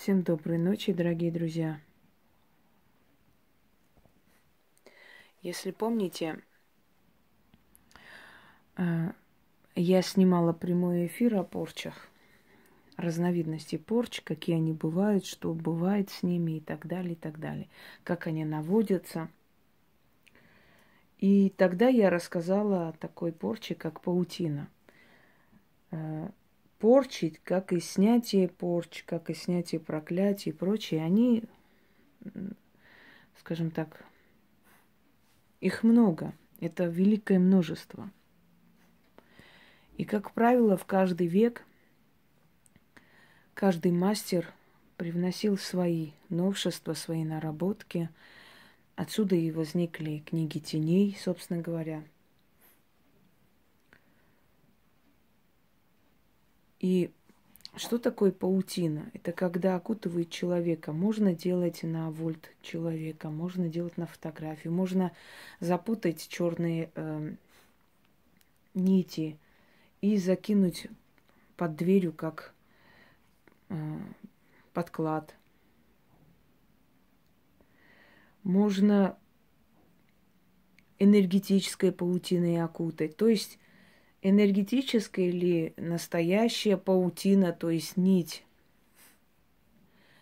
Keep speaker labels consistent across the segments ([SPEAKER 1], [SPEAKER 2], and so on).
[SPEAKER 1] Всем доброй ночи, дорогие друзья. Если помните, э, я снимала прямой эфир о порчах, разновидности порч, какие они бывают, что бывает с ними и так далее, и так далее, как они наводятся. И тогда я рассказала о такой порче, как паутина. Порчи, как и снятие порч, как и снятие проклятий и прочее, они, скажем так, их много. Это великое множество. И, как правило, в каждый век каждый мастер привносил свои новшества, свои наработки. Отсюда и возникли книги теней, собственно говоря. И что такое паутина? Это когда окутывает человека. Можно делать на вольт человека, можно делать на фотографию, можно запутать черные э, нити и закинуть под дверью как э, подклад. Можно энергетической паутиной окутать. То есть энергетическая или настоящая паутина, то есть нить.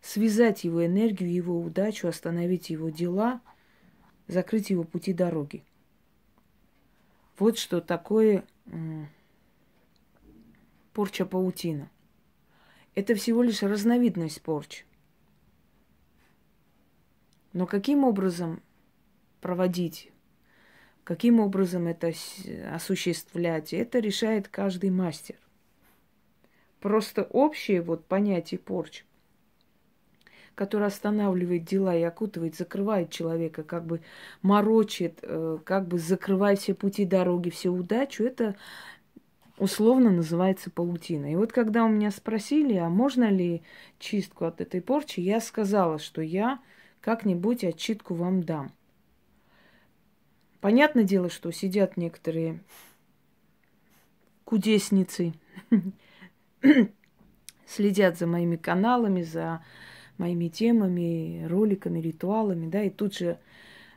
[SPEAKER 1] Связать его энергию, его удачу, остановить его дела, закрыть его пути дороги. Вот что такое порча паутина. Это всего лишь разновидность порч. Но каким образом проводить Каким образом это осуществлять, это решает каждый мастер. Просто общее вот понятие порч, которое останавливает дела и окутывает, закрывает человека, как бы морочит, э, как бы закрывает все пути дороги, всю удачу, это условно называется паутина. И вот когда у меня спросили, а можно ли чистку от этой порчи, я сказала, что я как-нибудь отчитку вам дам – Понятное дело, что сидят некоторые кудесницы, следят за моими каналами, за моими темами, роликами, ритуалами, да, и тут же,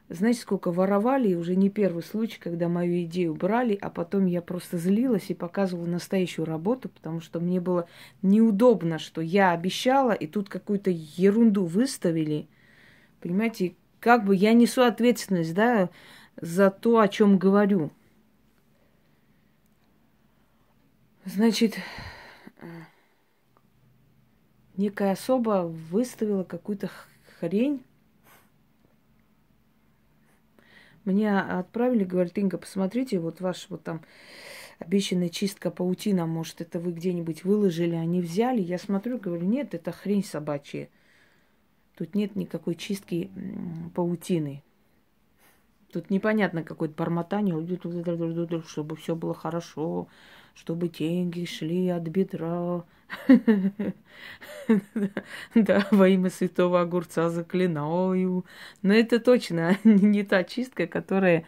[SPEAKER 1] знаете, сколько воровали, и уже не первый случай, когда мою идею брали, а потом я просто злилась и показывала настоящую работу, потому что мне было неудобно, что я обещала, и тут какую-то ерунду выставили. Понимаете, как бы я несу ответственность, да, за то, о чем говорю. Значит, некая особа выставила какую-то хрень. Мне отправили, говорит, Инга, посмотрите, вот ваш вот там обещанная чистка паутина, может, это вы где-нибудь выложили, они взяли. Я смотрю, говорю, нет, это хрень собачья. Тут нет никакой чистки паутины. Тут непонятно какое-то бормотание, чтобы все было хорошо, чтобы деньги шли от бедра. Да, во имя святого огурца заклинаю. Но это точно не та чистка, которая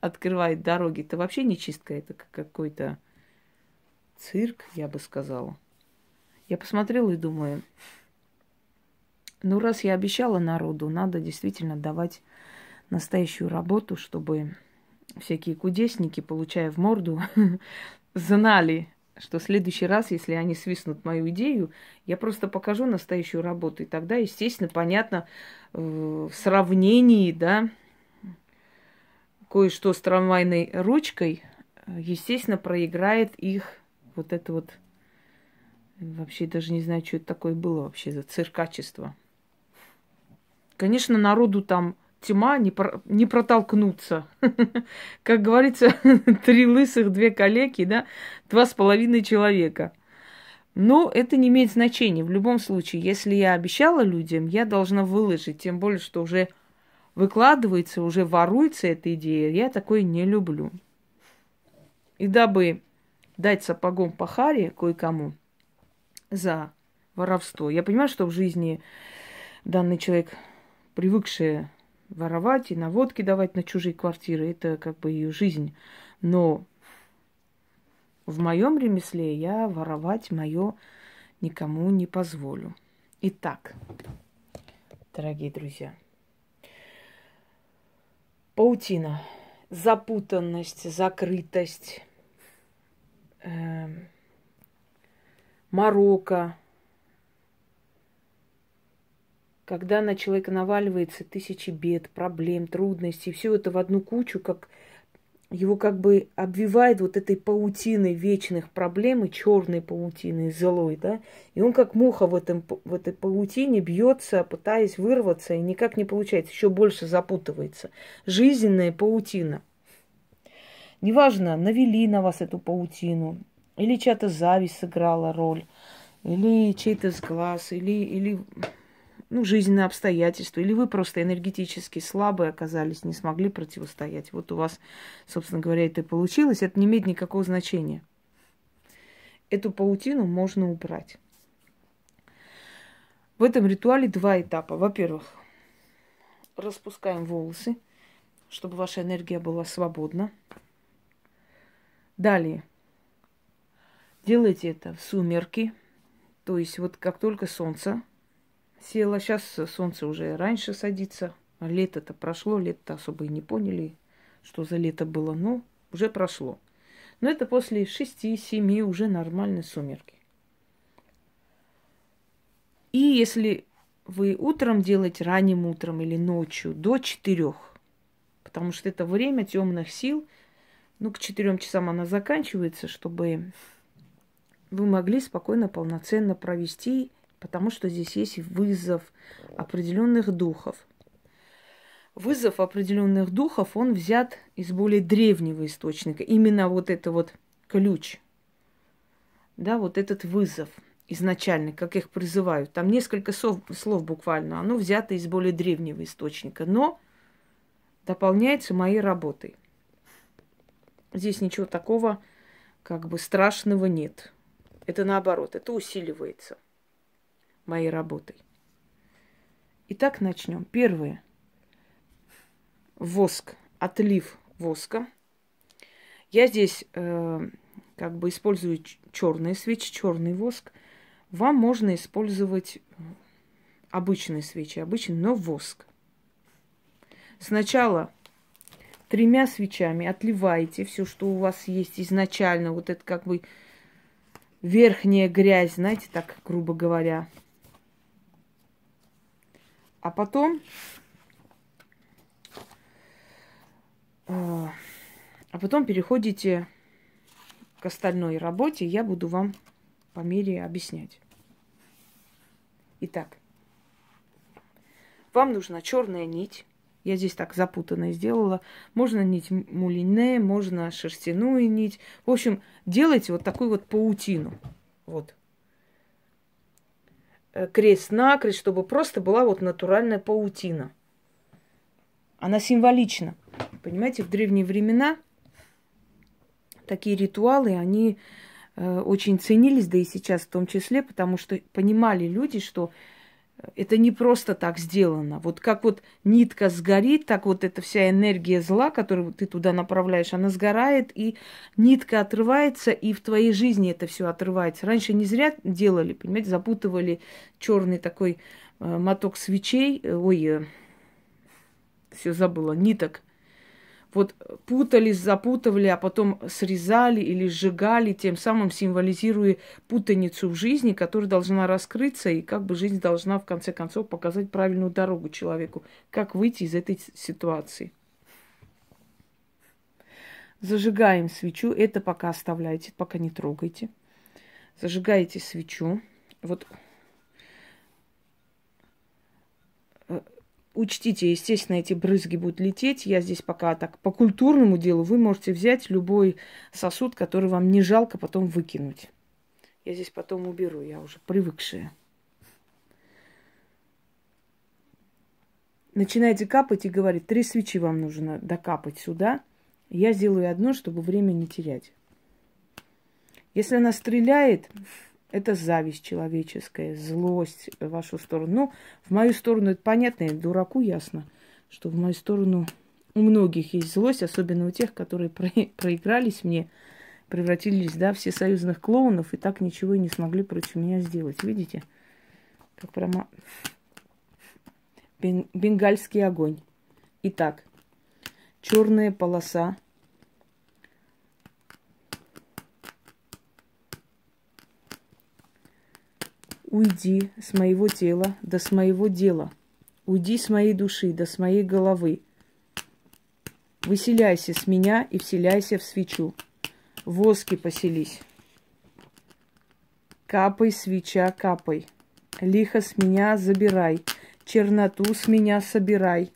[SPEAKER 1] открывает дороги. Это вообще не чистка, это какой-то цирк, я бы сказала. Я посмотрела и думаю, ну раз я обещала народу, надо действительно давать настоящую работу, чтобы всякие кудесники, получая в морду, знали, что в следующий раз, если они свистнут мою идею, я просто покажу настоящую работу. И тогда, естественно, понятно, э, в сравнении, да, кое-что с трамвайной ручкой, естественно, проиграет их вот это вот, вообще даже не знаю, что это такое было вообще за циркачество. Конечно, народу там тьма не, про, не протолкнуться. Как говорится, три лысых, две калеки, да, два с половиной человека. Но это не имеет значения. В любом случае, если я обещала людям, я должна выложить. Тем более, что уже выкладывается, уже воруется эта идея. Я такое не люблю. И дабы дать сапогом по харе кое-кому за воровство. Я понимаю, что в жизни данный человек, привыкший воровать и наводки давать на чужие квартиры. Это как бы ее жизнь. Но в моем ремесле я воровать мое никому не позволю. Итак, дорогие друзья, паутина, запутанность, закрытость, э, морока, когда на человека наваливается тысячи бед, проблем, трудностей, все это в одну кучу, как его как бы обвивает вот этой паутиной вечных проблем и черной паутиной злой, да, и он как муха в, этом, в этой паутине бьется, пытаясь вырваться, и никак не получается, еще больше запутывается. Жизненная паутина. Неважно, навели на вас эту паутину, или чья-то зависть сыграла роль, или чей-то сглаз, или, или ну, жизненные обстоятельства, или вы просто энергетически слабые оказались, не смогли противостоять. Вот у вас, собственно говоря, это и получилось. Это не имеет никакого значения. Эту паутину можно убрать. В этом ритуале два этапа. Во-первых, распускаем волосы, чтобы ваша энергия была свободна. Далее, делайте это в сумерки, то есть вот как только солнце села. Сейчас солнце уже раньше садится. Лето-то прошло, лето-то особо и не поняли, что за лето было. Ну, уже прошло. Но это после шести-семи уже нормальные сумерки. И если вы утром делаете, ранним утром или ночью, до четырех, потому что это время темных сил, ну, к четырем часам она заканчивается, чтобы вы могли спокойно, полноценно провести потому что здесь есть вызов определенных духов. Вызов определенных духов, он взят из более древнего источника. Именно вот это вот ключ, да, вот этот вызов изначально, как их призывают. Там несколько слов, слов буквально, оно взято из более древнего источника, но дополняется моей работой. Здесь ничего такого как бы страшного нет. Это наоборот, это усиливается – моей работой. Итак, начнем. Первое. Воск, отлив воска. Я здесь э, как бы использую черные свечи, черный воск. Вам можно использовать обычные свечи, обычный, но воск. Сначала тремя свечами отливаете все, что у вас есть изначально, вот это как бы верхняя грязь, знаете, так грубо говоря, а потом... А, а потом переходите к остальной работе. Я буду вам по мере объяснять. Итак, вам нужна черная нить. Я здесь так запутанно сделала. Можно нить мулине, можно шерстяную нить. В общем, делайте вот такую вот паутину. Вот. Э, крест-накрест, чтобы просто была вот натуральная паутина. Она символична. Понимаете, в древние времена такие ритуалы, они э, очень ценились, да и сейчас в том числе, потому что понимали люди, что это не просто так сделано. Вот как вот нитка сгорит, так вот эта вся энергия зла, которую ты туда направляешь, она сгорает, и нитка отрывается, и в твоей жизни это все отрывается. Раньше не зря делали, понимаете, запутывали черный такой э, моток свечей, э, ой, э, все забыла, ниток вот путались, запутывали, а потом срезали или сжигали, тем самым символизируя путаницу в жизни, которая должна раскрыться, и как бы жизнь должна в конце концов показать правильную дорогу человеку, как выйти из этой ситуации. Зажигаем свечу, это пока оставляйте, пока не трогайте. Зажигаете свечу. Вот Учтите, естественно, эти брызги будут лететь. Я здесь пока так по культурному делу. Вы можете взять любой сосуд, который вам не жалко потом выкинуть. Я здесь потом уберу, я уже привыкшая. Начинаете капать и говорит, три свечи вам нужно докапать сюда. Я сделаю одно, чтобы время не терять. Если она стреляет, это зависть человеческая, злость в вашу сторону. Ну, в мою сторону это понятно, и дураку ясно, что в мою сторону у многих есть злость, особенно у тех, которые про- проигрались мне, превратились, да, в всесоюзных клоунов и так ничего и не смогли против меня сделать. Видите? Как прямо бенгальский огонь. Итак, черная полоса. Уйди с моего тела, да с моего дела. Уйди с моей души, да с моей головы. Выселяйся с меня и вселяйся в свечу. В воске поселись. Капай, свеча, капай. Лихо с меня забирай, черноту с меня собирай,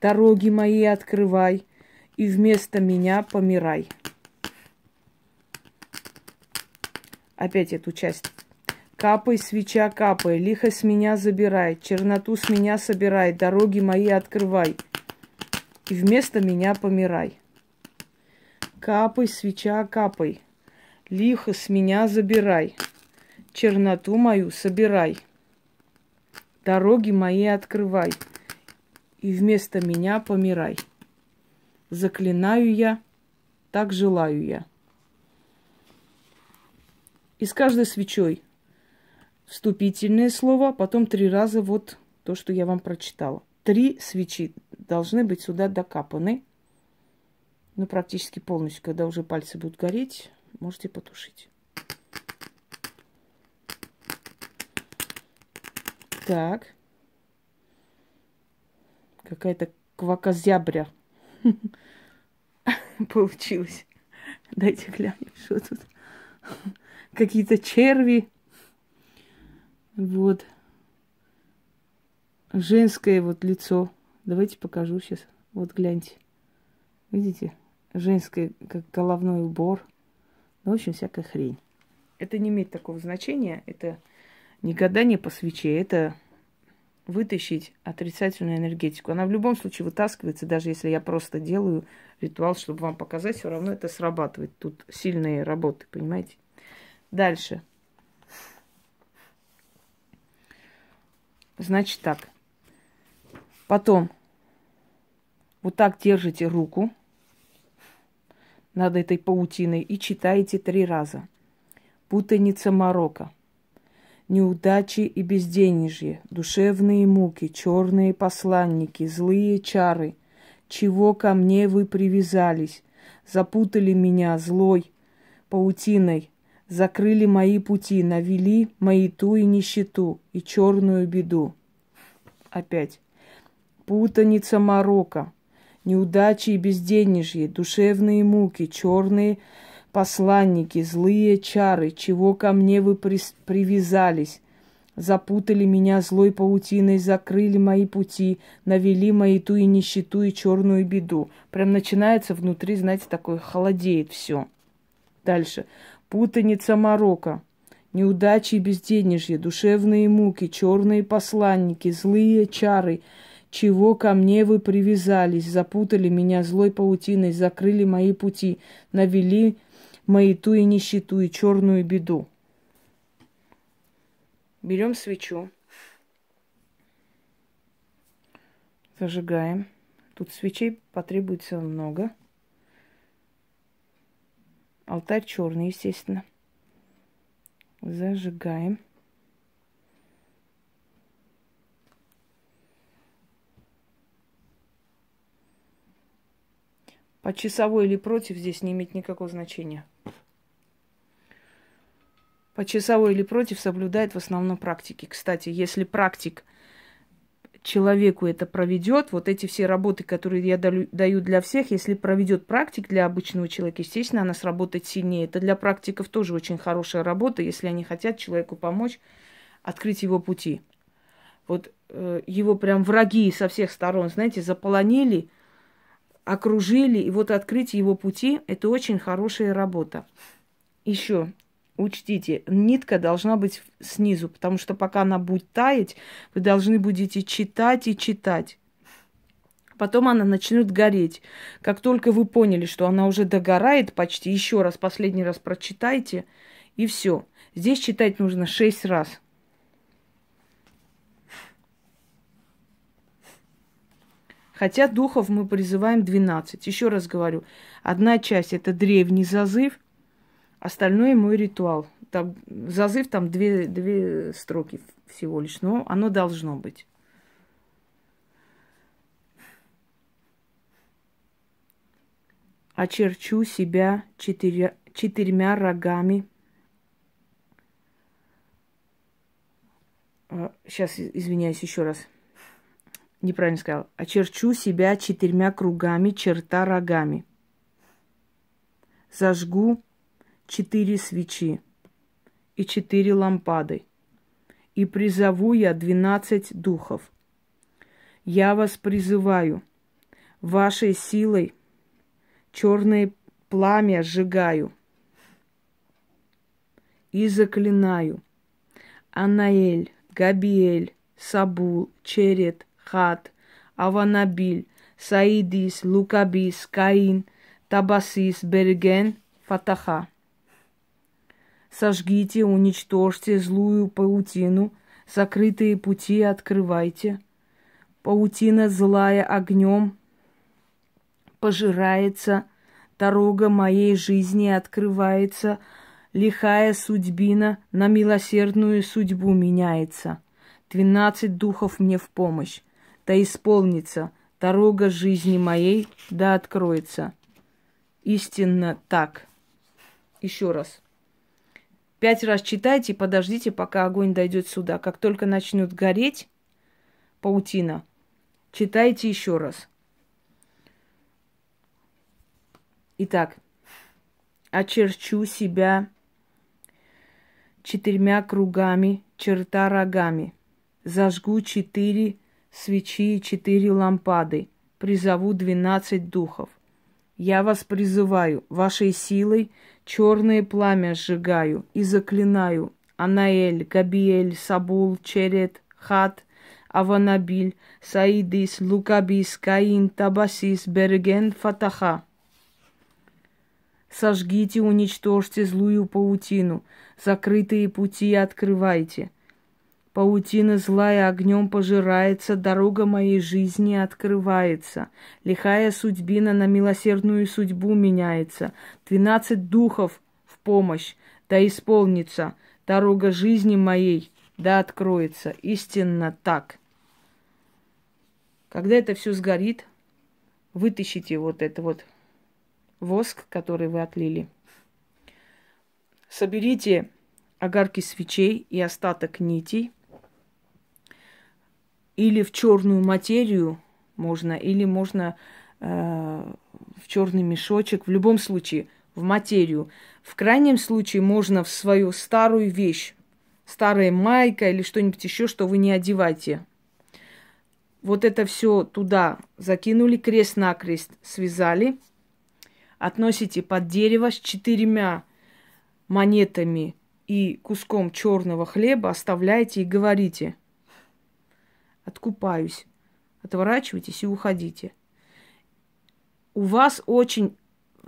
[SPEAKER 1] дороги мои открывай, и вместо меня помирай. Опять эту часть. Капай, свеча, капай, лихо с меня забирай, черноту с меня собирай, дороги мои открывай, и вместо меня помирай. Капай, свеча, капай, лихо с меня забирай, черноту мою собирай, дороги мои открывай, и вместо меня помирай. Заклинаю я, так желаю я. И с каждой свечой вступительное слово, потом три раза вот то, что я вам прочитала. Три свечи должны быть сюда докапаны. Ну, практически полностью. Когда уже пальцы будут гореть, можете потушить. Так. Какая-то квакозября получилось. Дайте глянем, что тут. Какие-то черви. Вот. Женское вот лицо. Давайте покажу сейчас. Вот гляньте. Видите? Женское, как головной убор. Ну, в общем, всякая хрень. Это не имеет такого значения. Это не гадание по свече. Это вытащить отрицательную энергетику. Она в любом случае вытаскивается, даже если я просто делаю ритуал, чтобы вам показать, все равно это срабатывает. Тут сильные работы, понимаете? Дальше. Значит так. Потом вот так держите руку над этой паутиной и читаете три раза. Путаница Марокко. Неудачи и безденежье, душевные муки, черные посланники, злые чары. Чего ко мне вы привязались? Запутали меня злой паутиной, закрыли мои пути, навели мои ту и нищету, и черную беду. Опять. Путаница Марокко, неудачи и безденежье, душевные муки, черные посланники, злые чары, чего ко мне вы при... привязались, запутали меня злой паутиной, закрыли мои пути, навели мои ту и нищету и черную беду. Прям начинается внутри, знаете, такое холодеет все. Дальше путаница Марокко, неудачи и безденежье, душевные муки, черные посланники, злые чары, чего ко мне вы привязались, запутали меня злой паутиной, закрыли мои пути, навели мои ту и нищету и черную беду. Берем свечу, зажигаем. Тут свечей потребуется много – Алтарь черный, естественно. Зажигаем. По часовой или против здесь не имеет никакого значения. По часовой или против соблюдает в основном практики. Кстати, если практик человеку это проведет, вот эти все работы, которые я даю для всех, если проведет практик для обычного человека, естественно, она сработает сильнее. Это для практиков тоже очень хорошая работа, если они хотят человеку помочь открыть его пути. Вот э, его прям враги со всех сторон, знаете, заполонили, окружили, и вот открыть его пути – это очень хорошая работа. Еще Учтите, нитка должна быть снизу, потому что пока она будет таять, вы должны будете читать и читать. Потом она начнет гореть. Как только вы поняли, что она уже догорает почти, еще раз, последний раз прочитайте, и все. Здесь читать нужно шесть раз. Хотя духов мы призываем 12. Еще раз говорю, одна часть это древний зазыв, Остальное мой ритуал. там, зазыв там две, две строки всего лишь, но оно должно быть. Очерчу себя четыря, четырьмя рогами. Сейчас, а, извиняюсь еще раз. Неправильно сказал. Очерчу себя четырьмя кругами, черта рогами. Зажгу четыре свечи и четыре лампады. И призову я двенадцать духов. Я вас призываю, вашей силой черное пламя сжигаю и заклинаю. Анаэль, Габиэль, Сабул, Черет, Хат, Аванабиль, Саидис, Лукабис, Каин, Табасис, Берген, Фатаха. Сожгите, уничтожьте злую паутину, закрытые пути открывайте. Паутина злая огнем пожирается, дорога моей жизни открывается, лихая судьбина на милосердную судьбу меняется. Двенадцать духов мне в помощь, да исполнится дорога жизни моей, да откроется. Истинно так. Еще раз. Пять раз читайте и подождите, пока огонь дойдет сюда. Как только начнет гореть паутина, читайте еще раз. Итак, очерчу себя четырьмя кругами, черта рогами. Зажгу четыре свечи и четыре лампады. Призову двенадцать духов. Я вас призываю, вашей силой черное пламя сжигаю и заклинаю. Анаэль, Габиэль, Сабул, Черет, Хат, Аванабиль, Саидис, Лукабис, Каин, Табасис, Берген, Фатаха. Сожгите, уничтожьте злую паутину, закрытые пути открывайте – Паутина злая огнем пожирается, дорога моей жизни открывается. Лихая судьбина на милосердную судьбу меняется. Двенадцать духов в помощь, да исполнится. Дорога жизни моей, да откроется. Истинно так. Когда это все сгорит, вытащите вот это вот воск, который вы отлили. Соберите огарки свечей и остаток нитей – или в черную материю можно, или можно э, в черный мешочек. В любом случае, в материю. В крайнем случае можно в свою старую вещь, старая майка или что-нибудь еще, что вы не одеваете. Вот это все туда закинули, крест-накрест связали, относите под дерево с четырьмя монетами и куском черного хлеба, оставляете и говорите – откупаюсь. Отворачивайтесь и уходите. У вас очень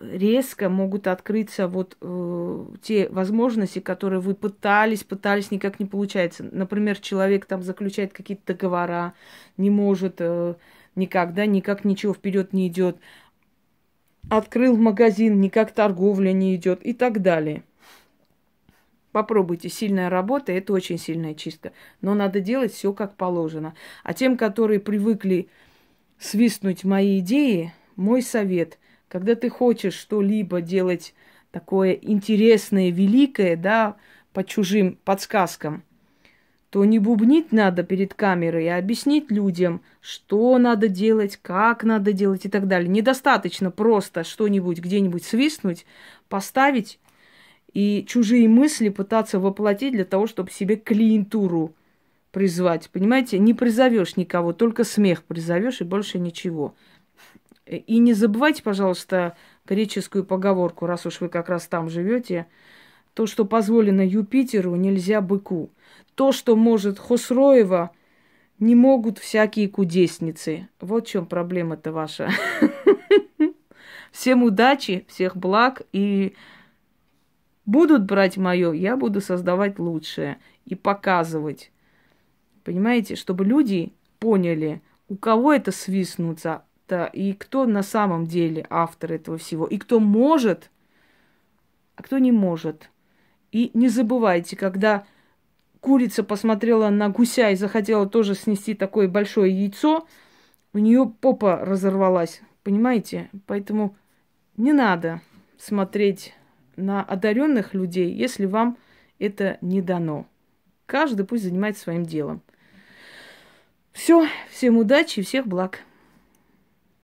[SPEAKER 1] резко могут открыться вот э, те возможности, которые вы пытались, пытались, никак не получается. Например, человек там заключает какие-то договора, не может э, никогда, никак ничего вперед не идет. Открыл магазин, никак торговля не идет и так далее. Попробуйте, сильная работа, это очень сильная чистка. Но надо делать все как положено. А тем, которые привыкли свистнуть мои идеи, мой совет, когда ты хочешь что-либо делать такое интересное, великое, да, по чужим подсказкам, то не бубнить надо перед камерой, а объяснить людям, что надо делать, как надо делать и так далее. Недостаточно просто что-нибудь где-нибудь свистнуть, поставить и чужие мысли пытаться воплотить для того, чтобы себе клиентуру призвать. Понимаете, не призовешь никого, только смех призовешь и больше ничего. И не забывайте, пожалуйста, греческую поговорку, раз уж вы как раз там живете. То, что позволено Юпитеру, нельзя быку. То, что может Хосроева, не могут всякие кудесницы. Вот в чем проблема-то ваша. Всем удачи, всех благ и будут брать мое, я буду создавать лучшее и показывать. Понимаете, чтобы люди поняли, у кого это свистнуться, да, и кто на самом деле автор этого всего, и кто может, а кто не может. И не забывайте, когда курица посмотрела на гуся и захотела тоже снести такое большое яйцо, у нее попа разорвалась. Понимаете? Поэтому не надо смотреть на одаренных людей, если вам это не дано. Каждый пусть занимается своим делом. Все, всем удачи всех благ.